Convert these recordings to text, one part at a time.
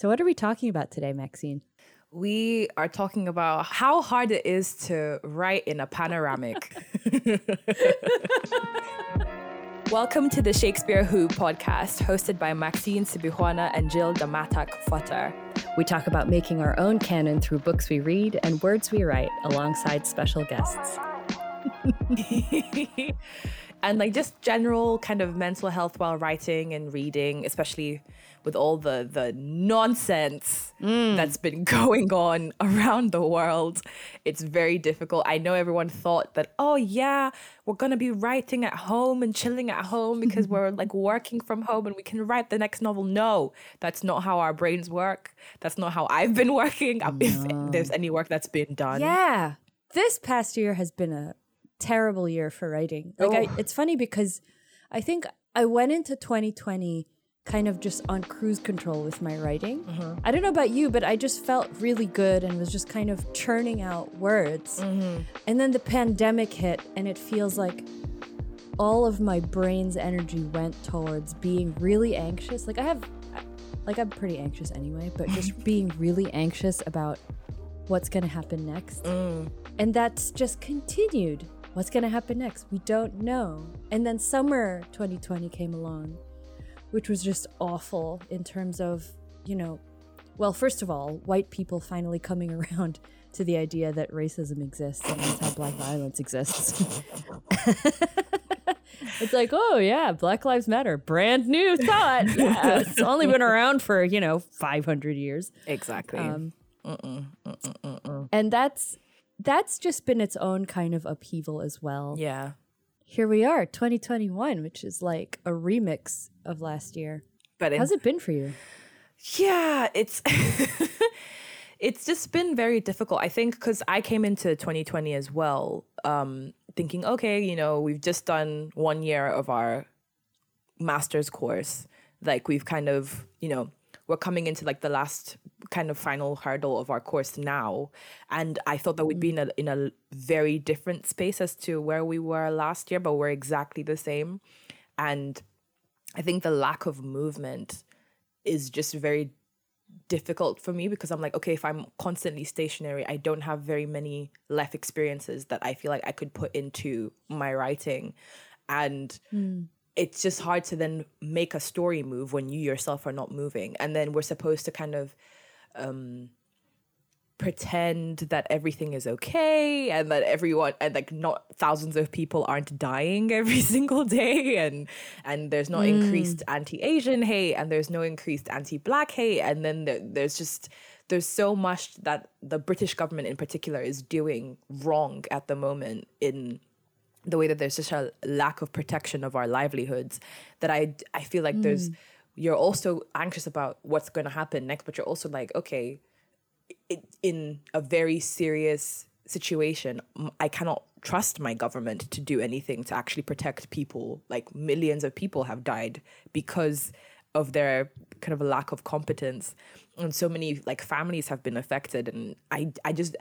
So, what are we talking about today, Maxine? We are talking about how hard it is to write in a pandemic. Welcome to the Shakespeare Who podcast, hosted by Maxine Sibihwana and Jill Damatak Futter. We talk about making our own canon through books we read and words we write alongside special guests. and like just general kind of mental health while writing and reading, especially with all the the nonsense mm. that's been going on around the world. It's very difficult. I know everyone thought that, oh yeah, we're gonna be writing at home and chilling at home because we're like working from home and we can write the next novel. No, that's not how our brains work. That's not how I've been working. No. If there's any work that's been done. Yeah. This past year has been a terrible year for writing. Like, oh. I, it's funny because I think I went into 2020 kind of just on cruise control with my writing. Mm-hmm. I don't know about you, but I just felt really good and was just kind of churning out words. Mm-hmm. And then the pandemic hit, and it feels like all of my brain's energy went towards being really anxious. Like, I have, like, I'm pretty anxious anyway, but just being really anxious about what's going to happen next. Mm. And that's just continued. What's going to happen next? We don't know. And then summer 2020 came along which was just awful in terms of, you know, well, first of all, white people finally coming around to the idea that racism exists and that's how black violence exists. it's like, oh yeah, Black Lives Matter, brand new thought. Yeah, it's only been around for you know 500 years. Exactly. Um, uh-uh, uh-uh, uh-uh. And that's that's just been its own kind of upheaval as well. Yeah here we are, 2021, which is like a remix of last year. But how's it been for you? Yeah, it's it's just been very difficult. I think because I came into 2020 as well, um, thinking, okay, you know, we've just done one year of our master's course. Like we've kind of, you know, we're coming into like the last kind of final hurdle of our course now. And i thought that we'd be in a in a very different space as to where we were last year but we're exactly the same. And i think the lack of movement is just very difficult for me because i'm like okay if i'm constantly stationary i don't have very many life experiences that i feel like i could put into my writing. And mm it's just hard to then make a story move when you yourself are not moving and then we're supposed to kind of um, pretend that everything is okay and that everyone and like not thousands of people aren't dying every single day and and there's no mm. increased anti-asian hate and there's no increased anti-black hate and then there, there's just there's so much that the british government in particular is doing wrong at the moment in the way that there's such a lack of protection of our livelihoods that I I feel like mm. there's you're also anxious about what's going to happen next, but you're also like, okay, it, in a very serious situation, I cannot trust my government to do anything to actually protect people. Like millions of people have died because of their kind of a lack of competence, and so many like families have been affected. And I I just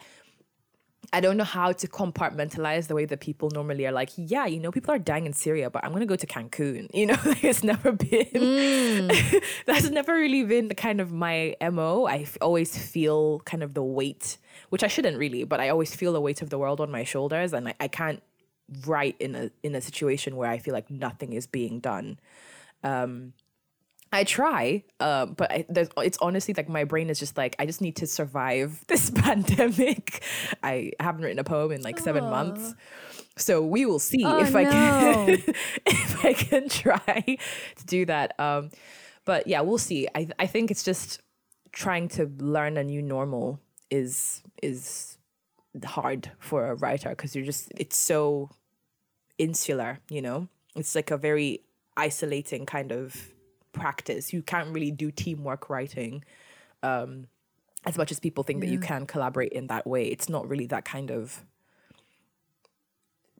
I don't know how to compartmentalize the way that people normally are like, yeah, you know, people are dying in Syria, but I'm gonna go to Cancun. You know, it's never been mm. that's never really been the kind of my MO. I f- always feel kind of the weight, which I shouldn't really, but I always feel the weight of the world on my shoulders and I, I can't write in a in a situation where I feel like nothing is being done. Um I try, uh, but I, it's honestly like my brain is just like I just need to survive this pandemic. I haven't written a poem in like seven months, so we will see oh, if I can if I can try to do that. Um, but yeah, we'll see. I I think it's just trying to learn a new normal is is hard for a writer because you're just it's so insular. You know, it's like a very isolating kind of practice. You can't really do teamwork writing um, as much as people think yeah. that you can collaborate in that way. It's not really that kind of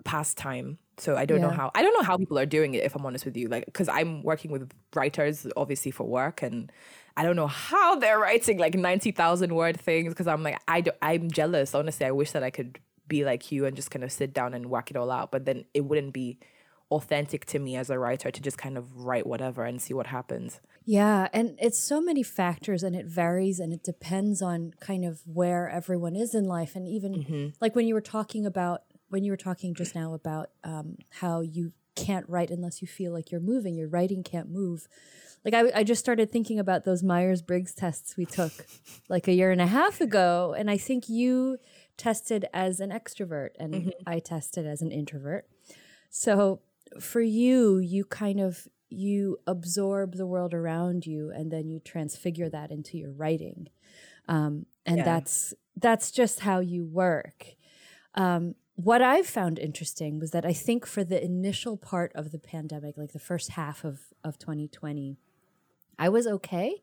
pastime. So I don't yeah. know how I don't know how people are doing it if I'm honest with you. Like cuz I'm working with writers obviously for work and I don't know how they're writing like 90,000 word things because I'm like I do, I'm jealous. Honestly, I wish that I could be like you and just kind of sit down and work it all out, but then it wouldn't be authentic to me as a writer to just kind of write whatever and see what happens. Yeah, and it's so many factors and it varies and it depends on kind of where everyone is in life and even mm-hmm. like when you were talking about when you were talking just now about um, how you can't write unless you feel like you're moving, your writing can't move. Like I, I just started thinking about those Myers Briggs tests we took like a year and a half ago, and I think you tested as an extrovert and mm-hmm. I tested as an introvert. So for you, you kind of you absorb the world around you and then you transfigure that into your writing. Um, and yeah. that's that's just how you work. Um, what I've found interesting was that I think for the initial part of the pandemic, like the first half of, of 2020, I was okay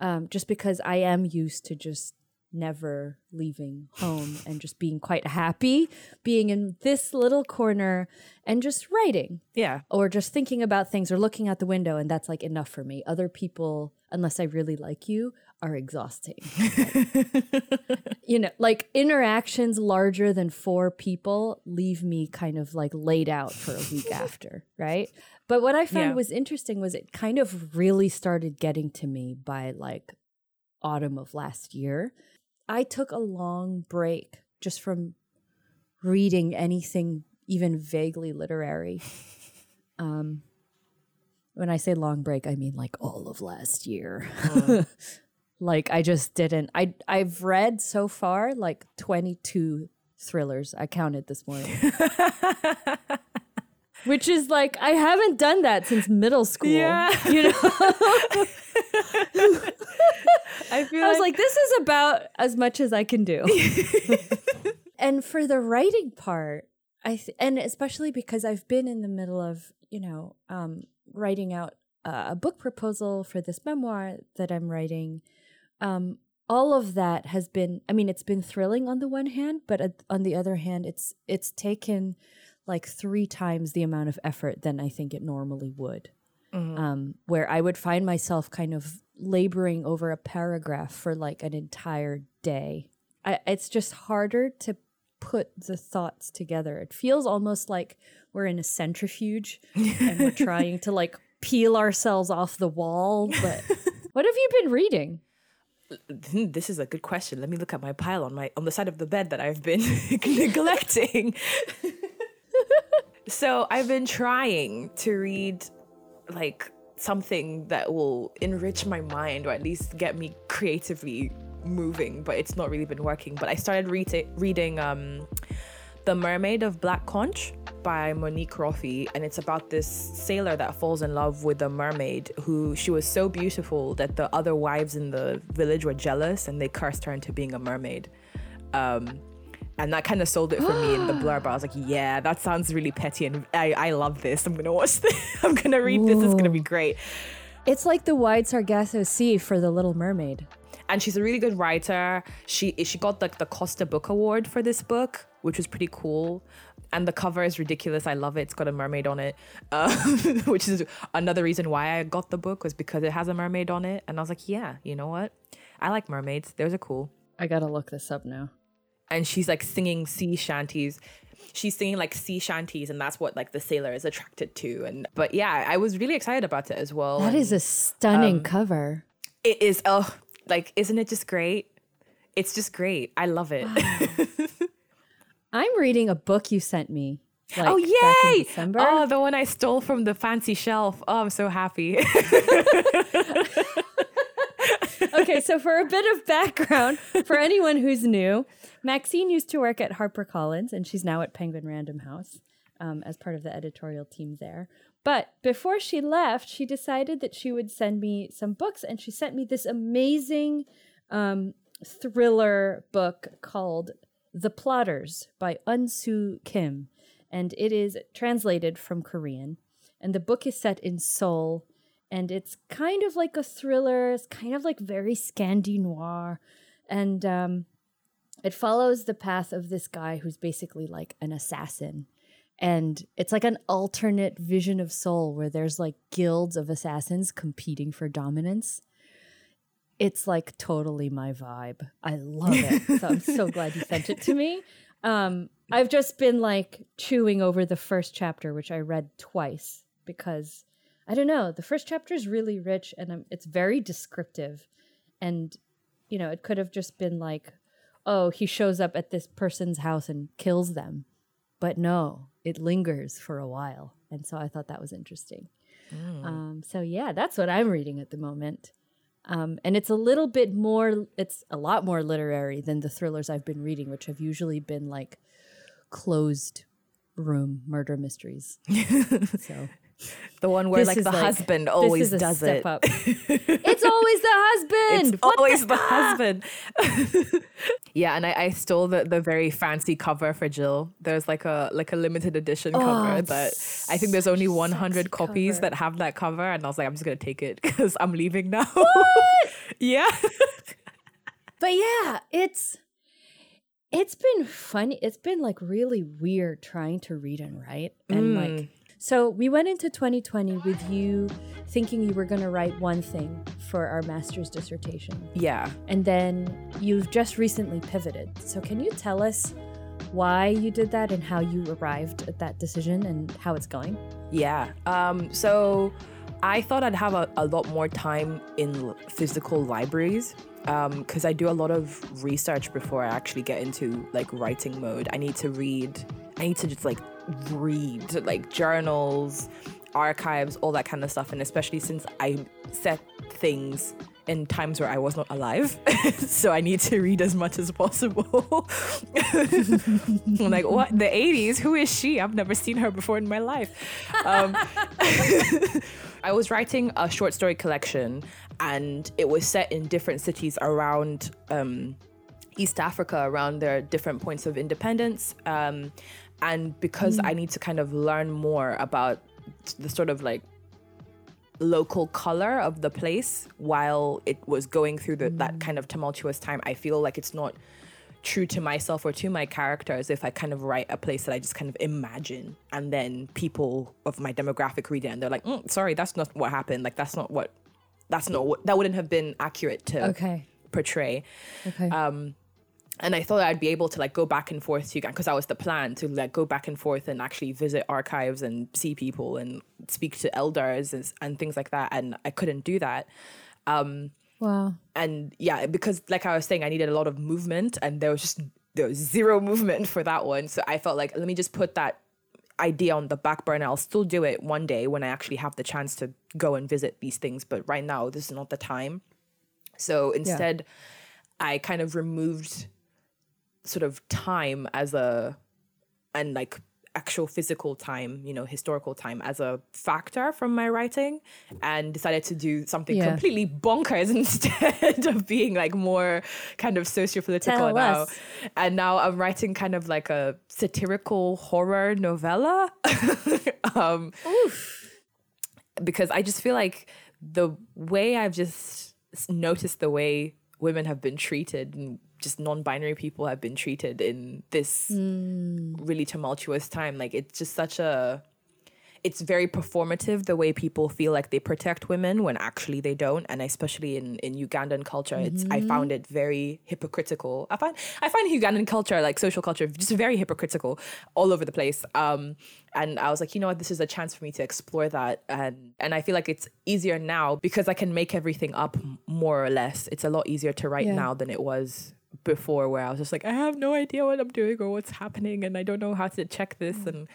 um, just because I am used to just never leaving home and just being quite happy being in this little corner and just writing. Yeah. Or just thinking about things or looking out the window and that's like enough for me. Other people unless I really like you are exhausting. you know, like interactions larger than 4 people leave me kind of like laid out for a week after, right? But what I found yeah. was interesting was it kind of really started getting to me by like autumn of last year I took a long break just from reading anything even vaguely literary. Um, when I say long break, I mean like all of last year. Uh. like I just didn't. I I've read so far like 22 thrillers. I counted this morning. Which is like I haven't done that since middle school. Yeah. You know. I feel I was like, like this is about as much as I can do. and for the writing part, I th- and especially because I've been in the middle of you know um, writing out uh, a book proposal for this memoir that I'm writing. Um, all of that has been i mean it's been thrilling on the one hand but on the other hand it's it's taken like three times the amount of effort than I think it normally would. Mm-hmm. Um, where I would find myself kind of laboring over a paragraph for like an entire day. I, it's just harder to put the thoughts together. It feels almost like we're in a centrifuge and we're trying to like peel ourselves off the wall. But what have you been reading? This is a good question. Let me look at my pile on my on the side of the bed that I've been neglecting. so I've been trying to read like something that will enrich my mind or at least get me creatively moving, but it's not really been working. But I started re- reading um, The Mermaid of Black Conch by Monique Roffey, and it's about this sailor that falls in love with a mermaid who she was so beautiful that the other wives in the village were jealous and they cursed her into being a mermaid. Um, and that kind of sold it for me in the blurb. I was like, yeah, that sounds really petty, and I, I love this. I'm gonna watch this. I'm gonna read Ooh. this. It's gonna be great. It's like the wide Sargasso Sea for the Little Mermaid. And she's a really good writer. She she got like the Costa Book Award for this book, which was pretty cool. And the cover is ridiculous. I love it. It's got a mermaid on it, um, which is another reason why I got the book was because it has a mermaid on it. And I was like, yeah, you know what? I like mermaids. Those are cool. I gotta look this up now and she's like singing sea shanties she's singing like sea shanties and that's what like the sailor is attracted to and but yeah i was really excited about it as well That and, is a stunning um, cover it is oh like isn't it just great it's just great i love it wow. i'm reading a book you sent me like, oh yay! Oh, the one I stole from the fancy shelf. Oh, I'm so happy. okay, so for a bit of background for anyone who's new, Maxine used to work at HarperCollins, and she's now at Penguin Random House um, as part of the editorial team there. But before she left, she decided that she would send me some books, and she sent me this amazing um, thriller book called The Plotters by Unsu Kim. And it is translated from Korean. And the book is set in Seoul and it's kind of like a thriller. It's kind of like very Scandi noir, and um, it follows the path of this guy who's basically like an assassin. And it's like an alternate vision of Seoul where there's like guilds of assassins competing for dominance. It's like totally my vibe. I love it. so I'm so glad you sent it to me. Um, I've just been like chewing over the first chapter, which I read twice because I don't know. The first chapter is really rich and um, it's very descriptive. And, you know, it could have just been like, oh, he shows up at this person's house and kills them. But no, it lingers for a while. And so I thought that was interesting. Mm. Um, so, yeah, that's what I'm reading at the moment. Um, and it's a little bit more, it's a lot more literary than the thrillers I've been reading, which have usually been like closed room murder mysteries. so the one where this like the like, husband always does it. it's always the husband. It's what always the, the husband. yeah, and I, I, stole the, the very fancy cover for Jill. There's like a like a limited edition oh, cover that I think there's only 100 copies cover. that have that cover, and I was like, I'm just gonna take it because I'm leaving now. yeah. but yeah, it's it's been funny. It's been like really weird trying to read and write and mm. like so we went into 2020 with you thinking you were going to write one thing for our master's dissertation. Yeah. And then you've just recently pivoted. So can you tell us why you did that and how you arrived at that decision and how it's going? Yeah. Um, so I thought I'd have a, a lot more time in physical libraries because um, I do a lot of research before I actually get into like writing mode. I need to read, I need to just like read like journals, archives, all that kind of stuff. And especially since I set things in times where I was not alive. so I need to read as much as possible. I'm like, what? The 80s? Who is she? I've never seen her before in my life. Um, I was writing a short story collection and it was set in different cities around um, East Africa, around their different points of independence. Um, and because mm. I need to kind of learn more about the sort of like local color of the place while it was going through the, mm. that kind of tumultuous time, I feel like it's not true to myself or to my characters if I kind of write a place that I just kind of imagine and then people of my demographic read it and they're like, mm, sorry, that's not what happened. Like that's not what that's not what that wouldn't have been accurate to okay. portray. Okay. Um and I thought I'd be able to like go back and forth to Uganda because that was the plan to like go back and forth and actually visit archives and see people and speak to elders and, and things like that. And I couldn't do that. Um, wow. And yeah, because like I was saying, I needed a lot of movement and there was just there was zero movement for that one. So I felt like let me just put that idea on the back burner. I'll still do it one day when I actually have the chance to go and visit these things. But right now, this is not the time. So instead, yeah. I kind of removed sort of time as a and like actual physical time, you know, historical time as a factor from my writing and decided to do something yeah. completely bonkers instead of being like more kind of socio-political now. Us. And now I'm writing kind of like a satirical horror novella. um, because I just feel like the way I've just noticed the way women have been treated and just non-binary people have been treated in this mm. really tumultuous time. Like it's just such a it's very performative the way people feel like they protect women when actually they don't. And especially in in Ugandan culture it's mm-hmm. I found it very hypocritical. I find I find Ugandan culture like social culture just very hypocritical all over the place. Um and I was like you know what? This is a chance for me to explore that. And and I feel like it's easier now because I can make everything up more or less. It's a lot easier to write yeah. now than it was before where I was just like, I have no idea what I'm doing or what's happening and I don't know how to check this. Mm. And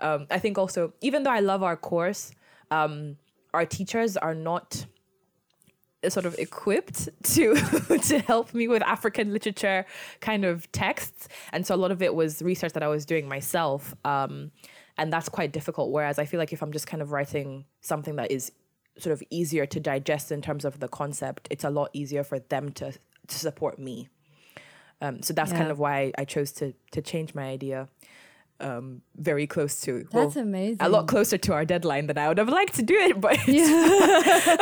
um, I think also, even though I love our course, um, our teachers are not sort of equipped to to help me with African literature kind of texts. And so a lot of it was research that I was doing myself. Um, and that's quite difficult. Whereas I feel like if I'm just kind of writing something that is sort of easier to digest in terms of the concept, it's a lot easier for them to to support me. Um, so that's yeah. kind of why I chose to to change my idea. Um, very close to that's well, amazing. A lot closer to our deadline than I would have liked to do it, but yeah.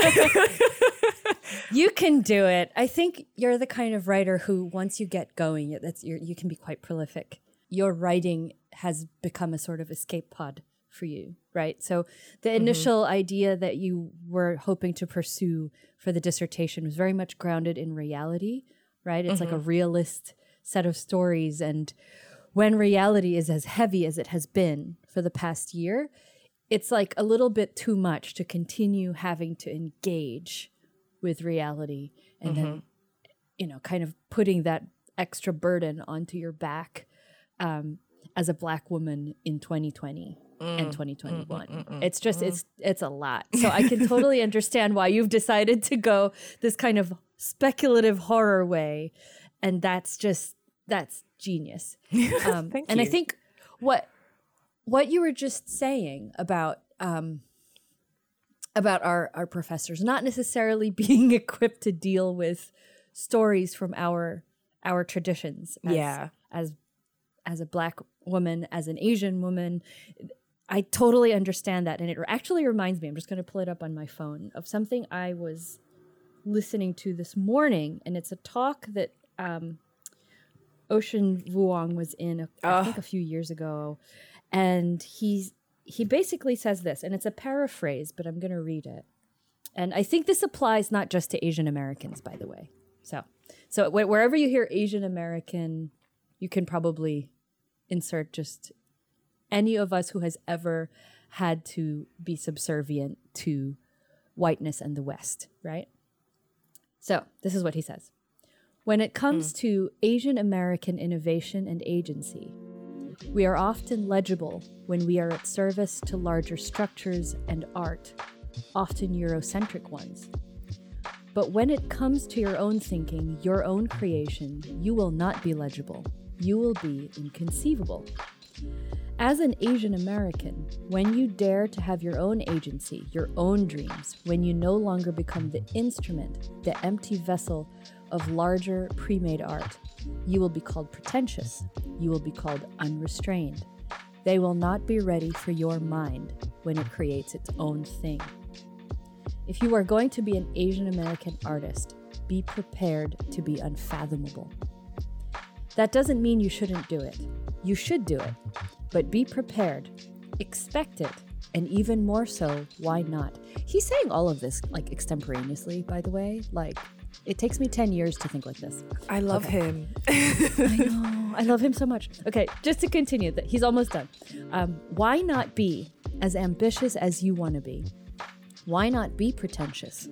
you can do it. I think you're the kind of writer who, once you get going, that's you can be quite prolific. Your writing has become a sort of escape pod for you, right? So the mm-hmm. initial mm-hmm. idea that you were hoping to pursue for the dissertation was very much grounded in reality right? It's mm-hmm. like a mm-hmm. realist set of stories. And when reality is as heavy as it has been for the past year, it's like a little bit too much to continue having to engage with reality and mm-hmm. then, you know, kind of putting that extra burden onto your back um, as a black woman in 2020 mm. and 2021. Mm, mm, mm, it's just mm. it's it's a lot. So I can totally understand why you've decided to go this kind of speculative horror way and that's just that's genius. Um, and you. I think what what you were just saying about um, about our our professors not necessarily being equipped to deal with stories from our our traditions as, yeah as as a black woman as an asian woman i totally understand that and it actually reminds me i'm just going to pull it up on my phone of something i was listening to this morning and it's a talk that um, ocean vuong was in a, I think a few years ago and he's he basically says this, and it's a paraphrase, but I'm going to read it. And I think this applies not just to Asian Americans, by the way. So, so wh- wherever you hear Asian American, you can probably insert just any of us who has ever had to be subservient to whiteness and the West, right? So, this is what he says. When it comes mm. to Asian American innovation and agency, we are often legible when we are at service to larger structures and art, often Eurocentric ones. But when it comes to your own thinking, your own creation, you will not be legible. You will be inconceivable. As an Asian American, when you dare to have your own agency, your own dreams, when you no longer become the instrument, the empty vessel of larger pre made art, you will be called pretentious. You will be called unrestrained. They will not be ready for your mind when it creates its own thing. If you are going to be an Asian American artist, be prepared to be unfathomable. That doesn't mean you shouldn't do it. You should do it, but be prepared. Expect it, and even more so, why not? He's saying all of this like extemporaneously, by the way. Like, it takes me 10 years to think like this. I love okay. him. I know. I love him so much. Okay, just to continue, that he's almost done. Um, why not be as ambitious as you want to be? Why not be pretentious?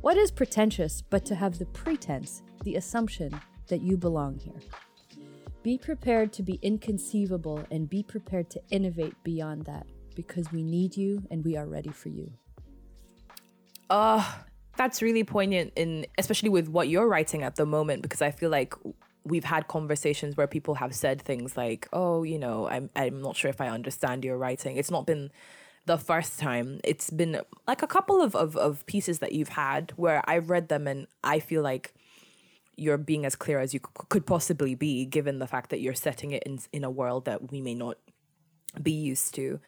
What is pretentious but to have the pretense, the assumption that you belong here? Be prepared to be inconceivable and be prepared to innovate beyond that because we need you and we are ready for you. Oh, that's really poignant in especially with what you're writing at the moment because I feel like we've had conversations where people have said things like, "Oh, you know, I'm I'm not sure if I understand your writing." It's not been the first time. It's been like a couple of, of, of pieces that you've had where I've read them and I feel like you're being as clear as you c- could possibly be, given the fact that you're setting it in in a world that we may not be used to.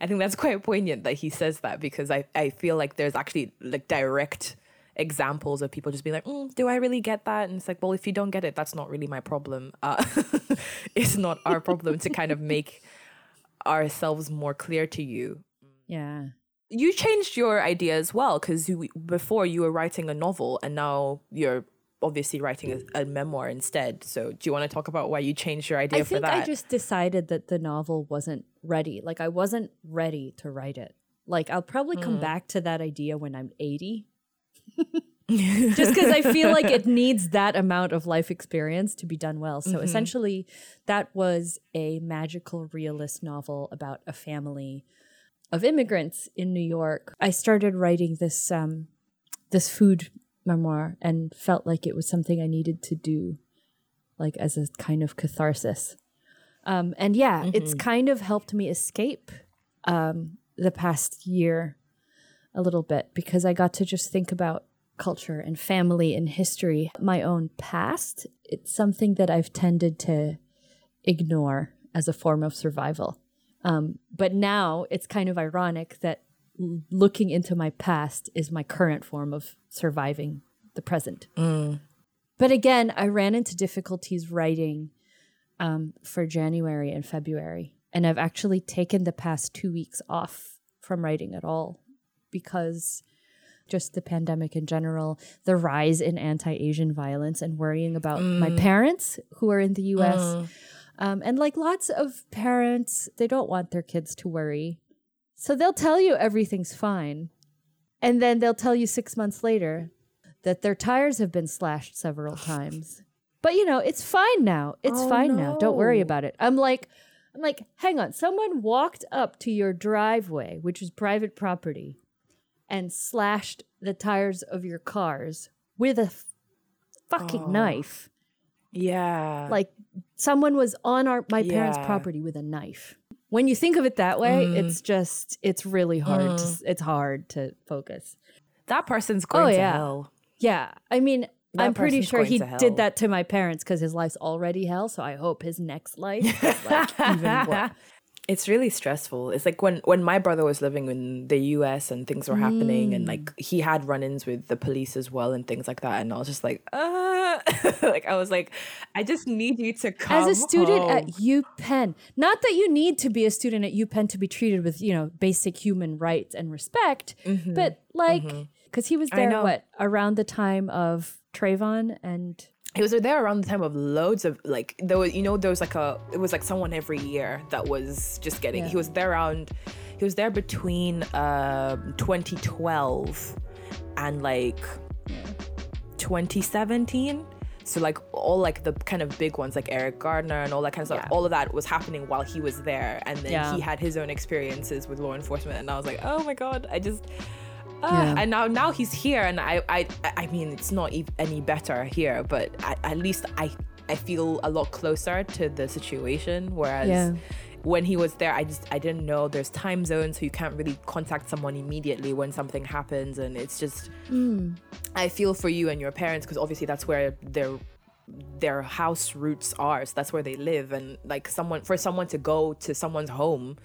I think that's quite poignant that he says that because I, I feel like there's actually like direct examples of people just being like, mm, do I really get that? And it's like, well, if you don't get it, that's not really my problem. Uh, it's not our problem to kind of make ourselves more clear to you. Yeah. You changed your idea as well because before you were writing a novel and now you're obviously writing a, a, memoir instead. So, do you want to talk about why you changed your idea I for that? I just decided that the novel wasn't ready. Like, I wasn't ready to write it. Like, I'll probably come mm. back to that idea when I'm 80. just because I feel like it needs that amount of life experience to be done well. So, mm-hmm. essentially, that was a magical realist novel about a family of immigrants in New York. I started writing this um, this food memoir and felt like it was something I needed to do, like as a kind of catharsis. Um, and yeah, mm-hmm. it's kind of helped me escape um, the past year a little bit because I got to just think about culture and family and history, my own past. It's something that I've tended to ignore as a form of survival. Um, but now it's kind of ironic that looking into my past is my current form of surviving the present. Mm. But again, I ran into difficulties writing um, for January and February. And I've actually taken the past two weeks off from writing at all because just the pandemic in general, the rise in anti Asian violence, and worrying about mm. my parents who are in the US. Mm. Um, and like lots of parents, they don't want their kids to worry. So they'll tell you everything's fine. And then they'll tell you six months later that their tires have been slashed several times. But you know, it's fine now. It's Oh, fine now. Don't worry about it. I'm like, I'm like, hang on. Someone walked up to your driveway, which is private property, and slashed the tires of your cars with a f- fucking Oh. knife. Yeah. Like someone was on our my parents' property with a knife. When you think of it that way, Mm. it's just it's really hard. To, it's hard to focus. that person's going Oh, to hell. Yeah, I mean, That I'm pretty sure he did that to my parents because his life's already hell. So I hope his next life is like even worse. It's really stressful. It's like when when my brother was living in the US and things were happening and Mm. like he had run-ins with the police as well and things like that and I was just like, uh like I was like I just need you to come As a student home. at UPenn, not that you need to be a student at UPenn to be treated with you know basic human rights and respect, but like because he was Mm-hmm. There what around the time of Trayvon and He was there around the time of loads of like there was you know there was like a it was like someone every year that was just getting Yeah. he was there around he was there between um 2012 and like 2017 so like all like the kind of big ones like Eric Garner and all that kind of stuff Yeah. all of that was happening while he was there and then Yeah. he had his own experiences with law enforcement and I was like oh my god I just Yeah. and now now he's here and I I I mean it's not any better here but I, at least I I feel a lot closer to the situation whereas Yeah. when he was there I just I didn't know there's time zones so you can't really contact someone immediately when something happens and it's just mm. I feel for you and your parents because obviously that's where their their house roots are so that's where they live and like someone for someone to go to someone's home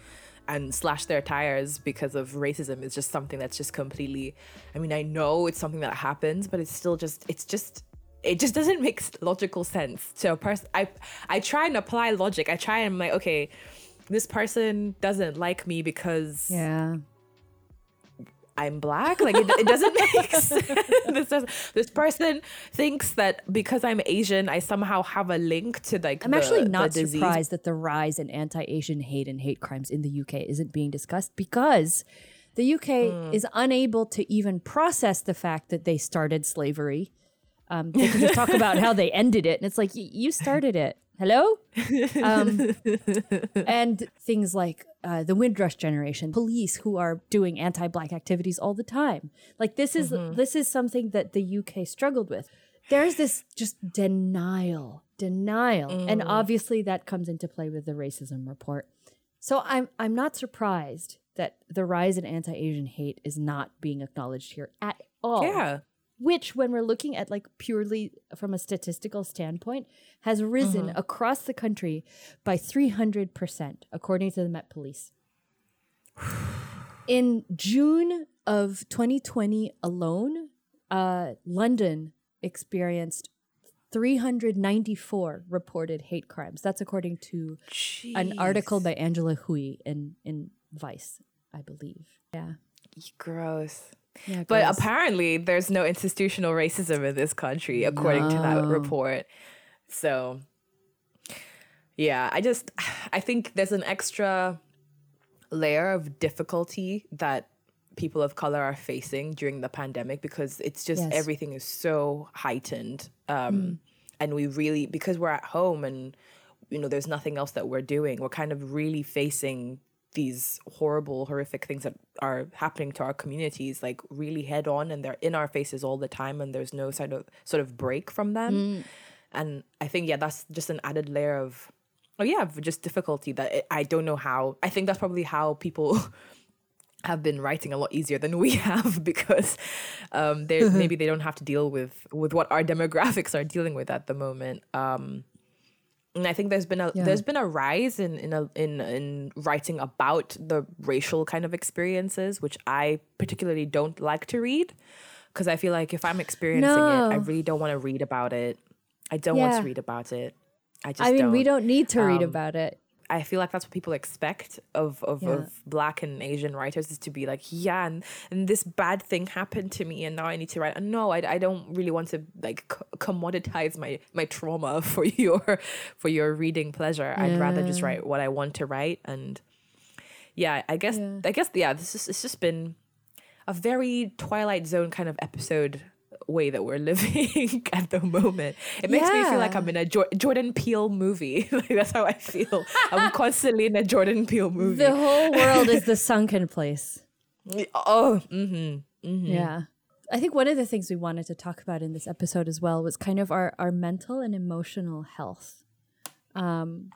and slash their tires because of racism is just something that's just completely i mean i know it's something that happens but it's still just it's just it just doesn't make logical sense to a person i i try and apply logic. I try and i'm like okay this person doesn't like me because yeah, I'm black. Like it, it doesn't make sense. This, does, this person thinks that because I'm Asian, I somehow have a link to like. I'm the- actually not surprised that the rise in anti-Asian hate and hate crimes in the UK isn't being discussed because the UK Hmm. is unable to even process the fact that they started slavery. Um, they can just talk about how they ended it, and it's like you started it. Hello, um, and things like uh, the Windrush generation, police who are doing anti-black activities all the time. Like this is Mm-hmm. this is something that the UK struggled with. There's this just denial, denial, Mm. and obviously that comes into play with the racism report. So I'm I'm not surprised that the rise in anti-Asian hate is not being acknowledged here at all Yeah. Which when we're looking at like purely from a statistical standpoint has risen Mm-hmm. across the country by 300% according to the met police. In june of 2020 alone uh, london experienced 394 reported hate crimes. That's according to an article by angela hui in, in vice i believe. Yeah. Jeez, Gross. Yeah But gross. apparently, there's no institutional racism in this country, according to that report. So, yeah, I just I think there's an extra layer of difficulty that people of color are facing during the pandemic because it's just Yes. everything is so heightened, um, and we really because we're at home and you know there's nothing else that we're doing. We're kind of really facing these horrible horrific things that are happening to our communities like really head on and they're in our faces all the time and there's no sort of sort of break from them. And i think yeah that's just an added layer of oh yeah just difficulty that it, i don't know how. I think that's probably how people have been writing a lot easier than we have because um they maybe they don't have to deal with with what our demographics are dealing with at the moment. Um and I think there's been a Yeah. there's been a rise in in a, in in writing about the racial kind of experiences, which I particularly don't like to read, because I feel like if I'm experiencing it, I really don't want to read about it. I don't want to read about it. I just I mean, don't. we don't need to read Um, about it. I feel like that's what people expect of of, Yeah. of black and Asian writers is to be like, yeah, and, and this bad thing happened to me, and now I need to write. And no, I, I don't really want to like co- commoditize my my trauma for your for your reading pleasure. I'd rather just write what I want to write, and yeah, I guess Yeah. I guess yeah, this is it's just been a very Twilight Zone kind of episode way that we're living at the moment. It makes me feel like I'm in a Jor- Jordan Peele movie. like that's how I feel. I'm constantly in a Jordan Peele movie. The whole world is the sunken place. oh, mm-hmm. Yeah. I think one of the things we wanted to talk about in this episode as well was kind of our, our mental and emotional health. Um,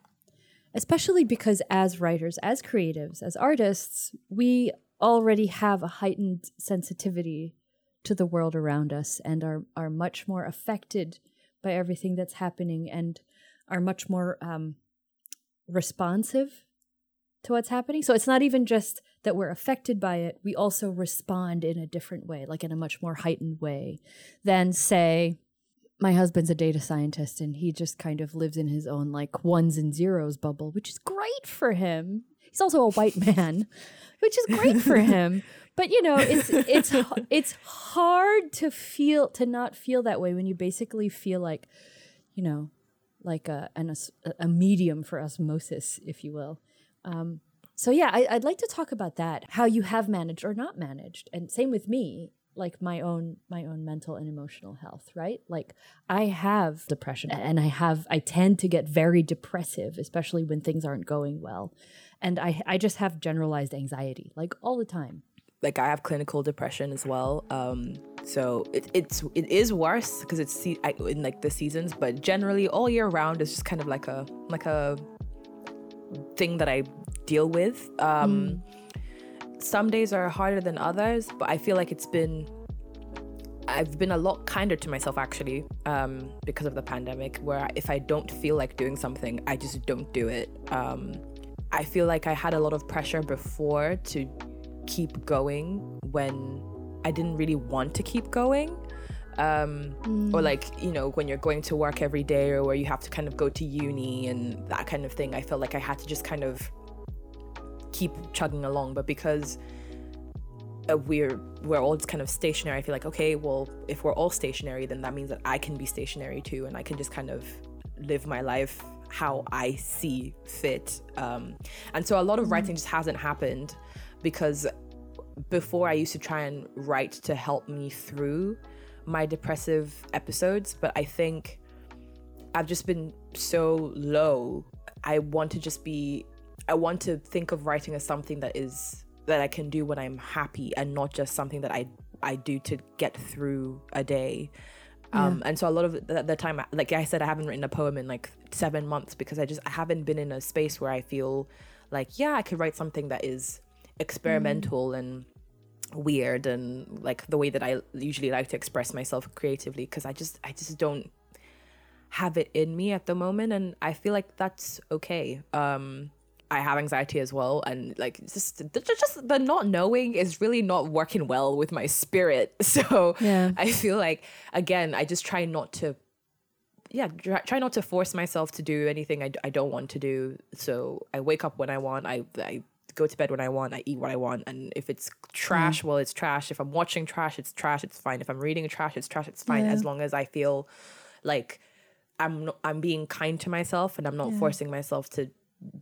especially because as writers, as creatives, as artists, we already have a heightened sensitivity to the world around us and are, are much more affected by everything that's happening and are much more um, responsive to what's happening. So it's not even just that we're affected by it, we also respond in a different way, like in a much more heightened way than, say, my husband's a data scientist and he just kind of lives in his own like ones and zeros bubble, which is great for him. He's also a white man, which is great for him. But you know, it's it's it's hard to feel to not feel that way when you basically feel like, you know, like a an, a medium for osmosis, if you will. Um, so yeah, I, I'd like to talk about that, how you have managed or not managed, and same with me, like my own my own mental and emotional health, right? Like I have depression, and I have I tend to get very depressive, especially when things aren't going well, and I I just have generalized anxiety, like all the time. like I have clinical depression as well. Um, so it, it's it is worse because it's se- I, in like the seasons, but generally all year round it's just kind of like a like a thing that I deal with. Um, Some days are harder than others, but I feel like it's been I've been a lot kinder to myself actually um, because of the pandemic. Where if I don't feel like doing something, I just don't do it. Um, I feel like I had a lot of pressure before to keep going when I didn't really want to keep going. Um, Or like, you know, when you're going to work every day or where you have to kind of go to uni and that kind of thing. I felt like I had to just kind of keep chugging along. But because uh, we're we're all kind of stationary, I feel like, okay, well, if we're all stationary, then that means that I can be stationary too and I can just kind of live my life how I see fit. Um, and so a lot of writing just hasn't happened because before I used to try and write to help me through my depressive episodes, but I think I've just been so low. I want to just be I want to think of writing as something that is that I can do when I'm happy and not just something that I I do to get through a day. Um, and so a lot of the, the time, like I said, I haven't written a poem in like seven months because I just I haven't been in a space where I feel like, yeah, I could write something that is experimental and weird and like the way that I usually like to express myself creatively because I just I just don't have it in me at the moment and I feel like that's okay. Um I have anxiety as well and like just the- just the not knowing is really not working well with my spirit. So Yeah. I feel like again I just try not to yeah try, not to force myself to do anything I, I don't want to do so i wake up when i want i i go to bed when i want i eat what i want and if it's trash mm. well it's trash if i'm watching trash it's trash it's fine if i'm reading trash it's trash it's fine Yeah. as long as i feel like i'm not, i'm being kind to myself and i'm not forcing myself to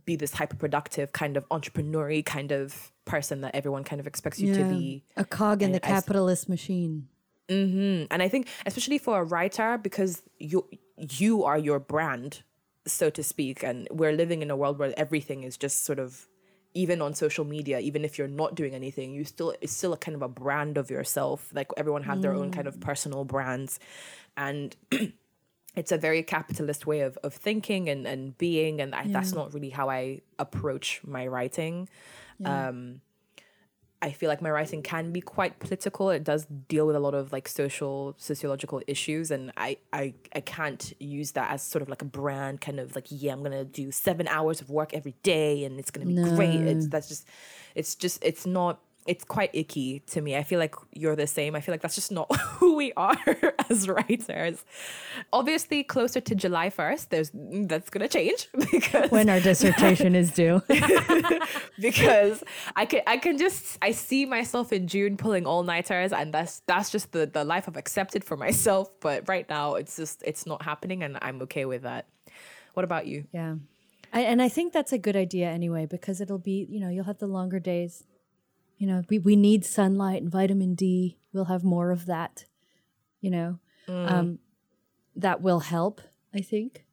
be this hyper productive kind of entrepreneurial kind of person that everyone kind of expects you to be a cog in I- the I capitalist machine. Mm, and I think especially for a writer because you you are your brand, so to speak, and we're living in a world where everything is just sort of even on social media, even if you're not doing anything, you still it's still a kind of a brand of yourself. Like everyone has their own kind of personal brands, and it's a very capitalist way of, of thinking and, and being and I, that's not really how i approach my writing. Um i feel like my writing can be quite political. It does deal with a lot of like social sociological issues and i i, I can't use that as sort of like a brand kind of like yeah i'm gonna do seven hours of work every day and it's gonna be great. It's that's just it's just it's not it's quite icky to me. I feel like you're the same. I feel like that's just not who we are as writers. Obviously, closer to July 1st, there's that's gonna change because when our dissertation is due. because I can I can just I see myself in June pulling all nighters and that's that's just the, the life I've accepted for myself. But right now it's just it's not happening and I'm okay with that. What about you? Yeah. I, and I think that's a good idea anyway, because it'll be, you know, you'll have the longer days you know, we, we need sunlight and vitamin D. We'll have more of that, you know. Mm. Um, that will help, I think.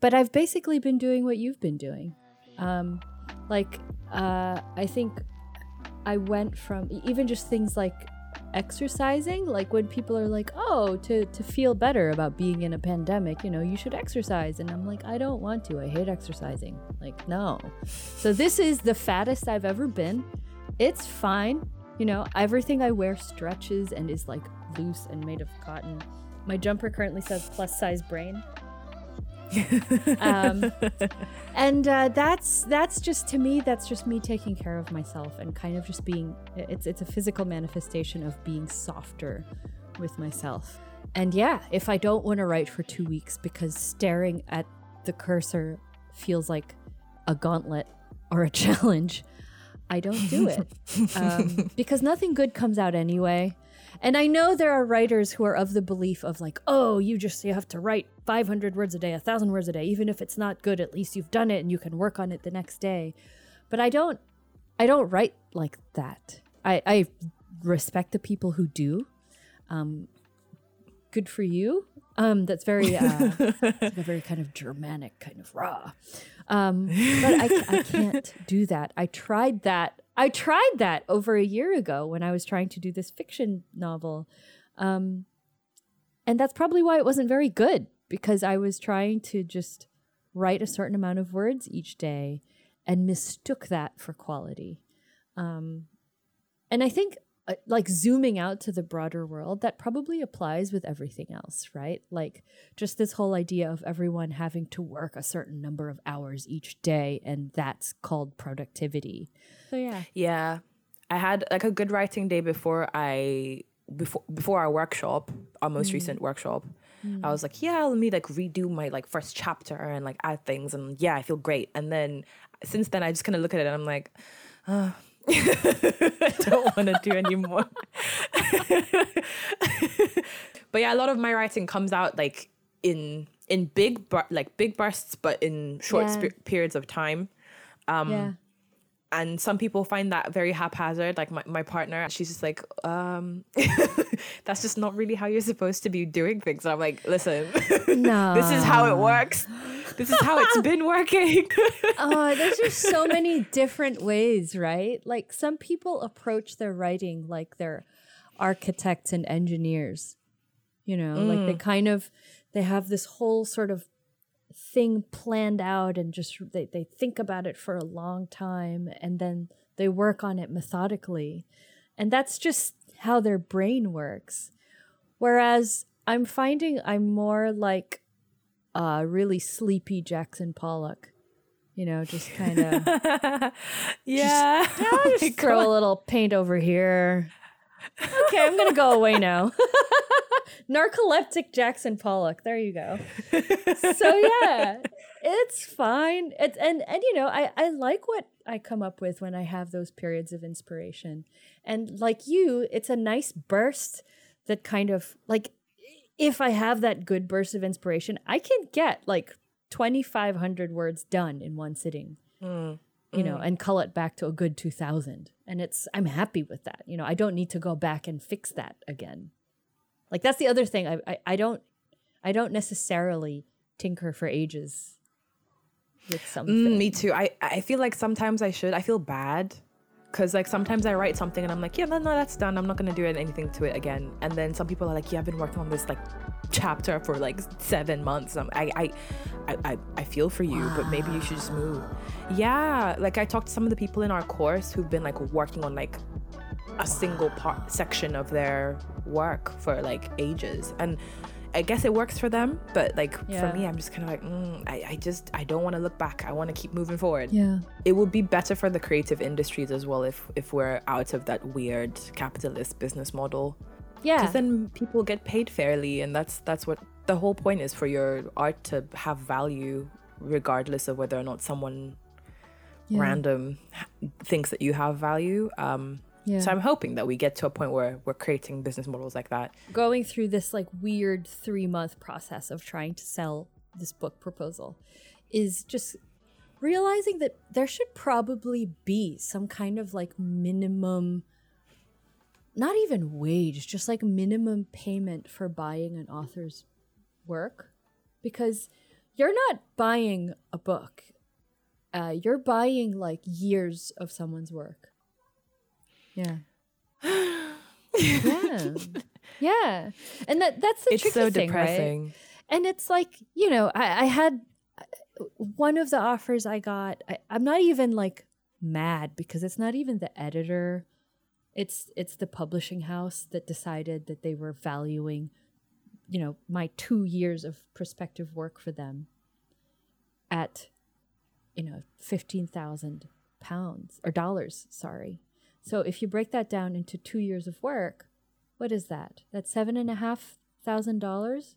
But I've basically been doing what you've been doing. Um, like, uh, I think I went from even just things like exercising like when people are like oh to to feel better about being in a pandemic you know you should exercise and i'm like i don't want to i hate exercising like no so this is the fattest i've ever been it's fine. You know, everything I wear stretches and is like loose and made of cotton. My jumper currently says plus size brain. um, and uh, that's that's just to me that's just me taking care of myself and kind of just being it's it's a physical manifestation of being softer with myself and yeah if i don't want to write for two weeks because staring at the cursor feels like a gauntlet or a challenge I don't do it um, because nothing good comes out anyway. And I know there are writers who are of the belief of like, oh, you just you have to write 500 words a day, a thousand words a day, even if it's not good. At least you've done it and you can work on it the next day. But I don't, I don't write like that. I, I respect the people who do. Um, good for you. Um, that's very, uh, like a very kind of Germanic kind of raw. Um, but I, I can't do that. I tried that. I tried that over a year ago when I was trying to do this fiction novel. Um, and that's probably why it wasn't very good because I was trying to just write a certain amount of words each day and mistook that for quality. Um, and I think uh, like zooming out to the broader world, that probably applies with everything else, right? Like just this whole idea of everyone having to work a certain number of hours each day, and that's called productivity. So yeah, yeah. I had like a good writing day before I before before our workshop, our most mm. recent workshop. Mm. I was like, yeah, let me like redo my like first chapter and like add things, and yeah, I feel great. And then since then, I just kind of look at it and I'm like. Uh, I don't want to do anymore. but yeah, a lot of my writing comes out like in in big like big bursts, but in short yeah. sp- periods of time. Um, yeah. And some people find that very haphazard. Like my, my partner, she's just like, um, that's just not really how you're supposed to be doing things. And I'm like, listen, no. this is how it works this is how it's been working. oh, there's just so many different ways, right? Like some people approach their writing like they're architects and engineers. You know, mm. like they mm. kind of they have this whole sort of thing planned out and just they, they think about it for a long time and then they work on it methodically. And that's just how their brain works. Whereas I'm finding I'm more like uh, really sleepy Jackson Pollock. You know, just kind of. yeah. Just, oh just throw God. a little paint over here. Okay, I'm to go away now. Narcoleptic Jackson Pollock. There you go. so, yeah, it's fine. It's, and, and, you know, I, I like what I come up with when I have those periods of inspiration. And like you, it's a nice burst that kind of like if I have that good burst of inspiration, I can get like 2,500 words done in one sitting, mm. you know, mm. and cull it back to a good 2,000. And it's, I'm happy with that. You know, I don't need to go back and fix that again. Like that's the other thing. I, I, I don't, I don't necessarily tinker for ages with something. Mm, me too. I, I feel like sometimes I should. I feel bad because like sometimes I write something and I'm like, yeah, no, no, that's done. I'm not gonna do anything to it again. And then some people are like, yeah, I've been working on this like chapter for like seven months. I, I, I, I, I feel for you, wow. but maybe you should just move. Yeah, like I talked to some of the people in our course who've been like working on like a single part section of their work for like ages and I guess it works for them, but like Yeah. for me, I'm just kind of like, mm, I, I just I don't want to look back. I want to keep moving forward. Yeah. It would be better for the creative industries as well if if we're out of that weird capitalist business model. Yeah. Because then people get paid fairly, and that's that's what the whole point is for your art to have value, regardless of whether or not someone Yeah. random thinks that you have value. Um, Yeah. So I'm hoping that we get to a point where we're creating business models like that. going through this like weird three month process of trying to sell this book proposal is just realizing that there should probably be some kind of like minimum not even wage just like minimum payment for buying an author's work because you're not buying a book uh, you're buying like years of someone's work yeah. Yeah. Yeah. And that that's the it's tricky so thing right? depressing. and it's like you know i, I had uh, one of the offers i got I, i'm not even like mad because it's not even the editor. It's it's the publishing house that decided that they were valuing you know my two years of prospective work for them at you know 15000 pounds or dollars sorry so if you break that down into two years of work what is that? That's seven and a half thousand dollars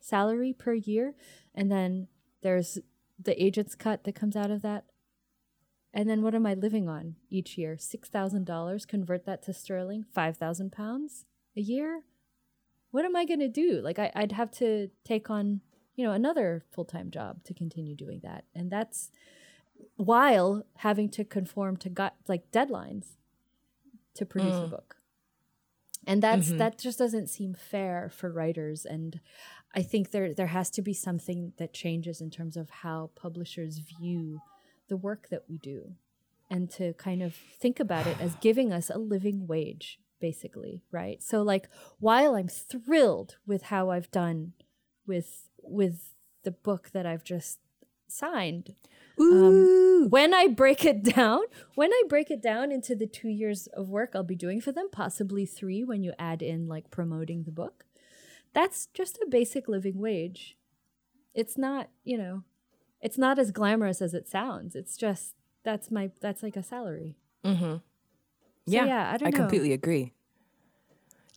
salary per year. And then there's the agent's cut that comes out of that. And then what am i living on each year? $6000 convert that to sterling 5000 pounds a year. What am i going to do? Like I, i'd have to take on you know another full-time job to continue doing that. And that's while having to conform to gut like deadlines to produce a mm. book. And that's mm-hmm. that just doesn't seem fair for writers and i think there there has to be something that changes in terms of how publishers view the work that we do and to kind of think about it as giving us a living wage basically right? So like while i'm thrilled with how i've done with with the book that i've just signed um, when I break it down, when I break it down into the two years of work I'll be doing for them, possibly three when you add in like promoting the book, that's just a basic living wage. It's not, you know, it's not as glamorous as it sounds. It's just that's my that's like a salary. yeah, yeah, I don't know. completely agree.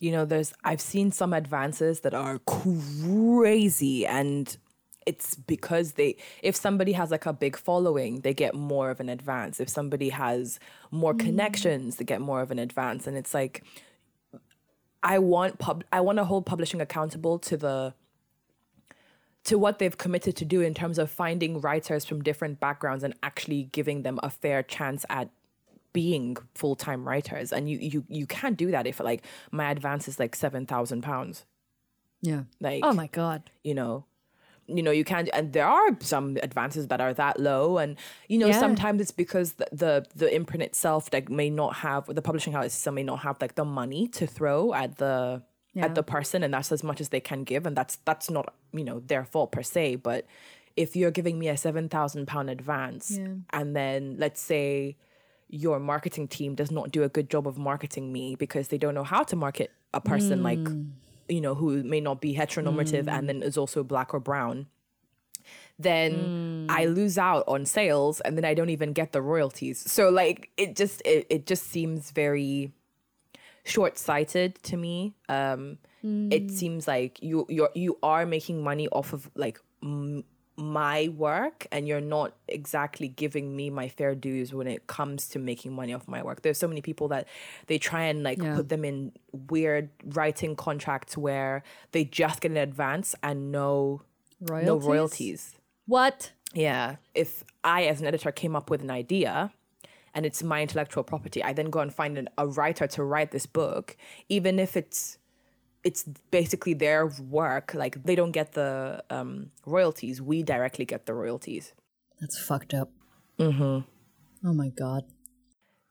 You know, there's I've seen some advances that are crazy and it's because they if somebody has like a big following, they get more of an advance. If somebody has more Mm. connections, they get more of an advance and it's like I want pub I want to hold publishing accountable to the to what they've committed to do in terms of finding writers from different backgrounds and actually giving them a fair chance at being full-time writers and you you you can't do that if like my advance is like 7000 pounds Yeah. like Oh my god. you know you know you can't and there are some advances that are that low and you know Yeah. sometimes it's because the, the the imprint itself like may not have the publishing house may not have like the money to throw at the Yeah. at the person and that's as much as they can give and that's that's not you know their fault per se but if you're giving me a 7000 pound advance Yeah. and then let's say your marketing team does not do a good job of marketing me because they don't know how to market a person like hmm. You know who may not be heteronormative and then is also black or brown then I lose out on sales and then I don't even get the royalties. So like it just it, it just seems very short-sighted to me. Um it seems like you you're you are making money off of like m- my work and you're not exactly giving me my fair dues when it comes to making money off my work. There's so many people that they try and like Yeah. put them in weird writing contracts where they just get an advance and no Royalties? no royalties. What? Yeah. If I, as an editor, came up with an idea and it's my intellectual property, I then go and find an, a writer to write this book, even if it's it's basically their work. Like they don't get the um, royalties. We directly get the royalties. That's fucked up. Mm-hmm. Oh my god.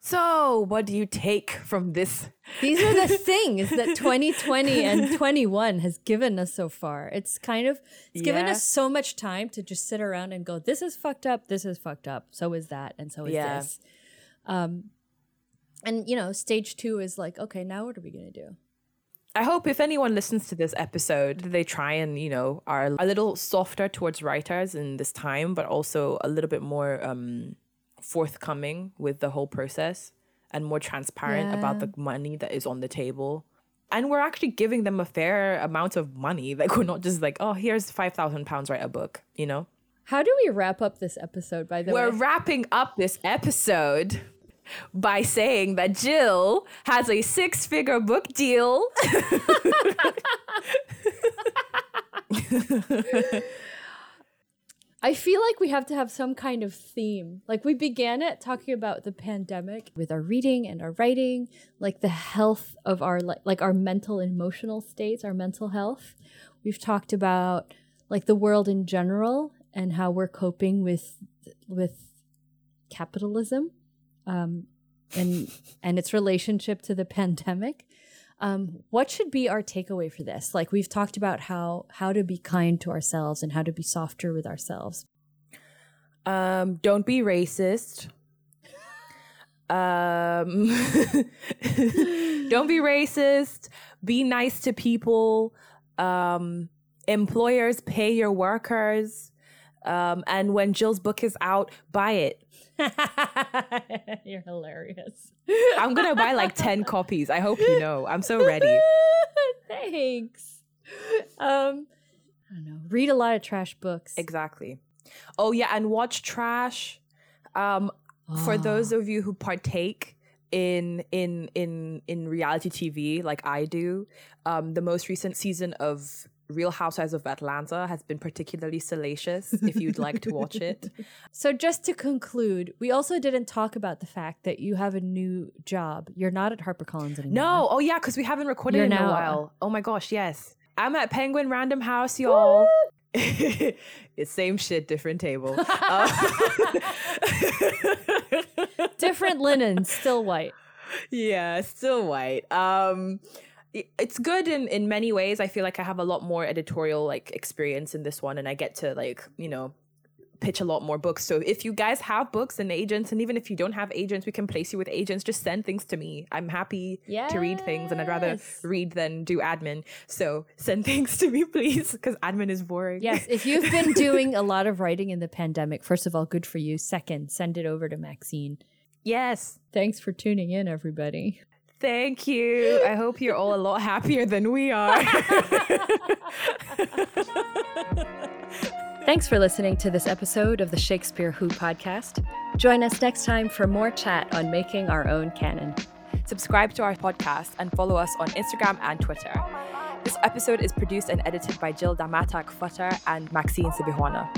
So, what do you take from this? These are the things that 2020 and 21 has given us so far. It's kind of it's given Yeah. us so much time to just sit around and go, "This is fucked up. This is fucked up. So is that, and so is Yeah. this." Um, and you know, stage two is like, okay, now what are we gonna do? I hope if anyone listens to this episode, they try and, you know, are a little softer towards writers in this time, but also a little bit more um, forthcoming with the whole process and more transparent yeah. about the money that is on the table. And we're actually giving them a fair amount of money. Like we're not just like, oh, here's five thousand pounds, write a book, you know? How do we wrap up this episode, by the we're way? We're wrapping up this episode by saying that Jill has a six figure book deal. I feel like we have to have some kind of theme. Like we began it talking about the pandemic with our reading and our writing, like the health of our like our mental and emotional states, our mental health. We've talked about like the world in general and how we're coping with with capitalism um, and and its relationship to the pandemic. Um, what should be our takeaway for this? Like we've talked about how how to be kind to ourselves and how to be softer with ourselves. Um, don't be racist. Um, don't be racist. Be nice to people. Um, employers pay your workers. Um, and when Jill's book is out, buy it. You're hilarious. I'm gonna buy like 10 copies. I hope you know. I'm so ready. Thanks. Um I don't know. Read a lot of trash books. Exactly. Oh yeah, and watch trash. Um oh. for those of you who partake in in in in reality TV like I do, um the most recent season of Real Housewives of Atlanta has been particularly salacious if you'd like to watch it. So, just to conclude, we also didn't talk about the fact that you have a new job. You're not at HarperCollins anymore. No. Oh, yeah, because we haven't recorded You're in now, a while. Oh my gosh, yes. I'm at Penguin Random House, y'all. it's same shit, different table. Uh, different linen, still white. Yeah, still white. Um, it's good in in many ways. I feel like i have a lot more editorial like experience in this one and i get to like you know pitch a lot more books. So if you guys have books and agents and even if you don't have agents we can place you with agents. Just send things to me. I'm happy yes. to read things and i'd rather read than do admin. So send things to me please because admin is boring. Yes if you've been doing a lot of writing in the pandemic first of all good for you. Second send it over to maxine. Yes. Thanks for tuning in everybody Thank you. I hope you're all a lot happier than we are. Thanks for listening to this episode of the Shakespeare Who podcast. Join us next time for more chat on making our own canon. Subscribe to our podcast and follow us on Instagram and Twitter. This episode is produced and edited by Jill Damatac Futter and Maxine Sibihwana.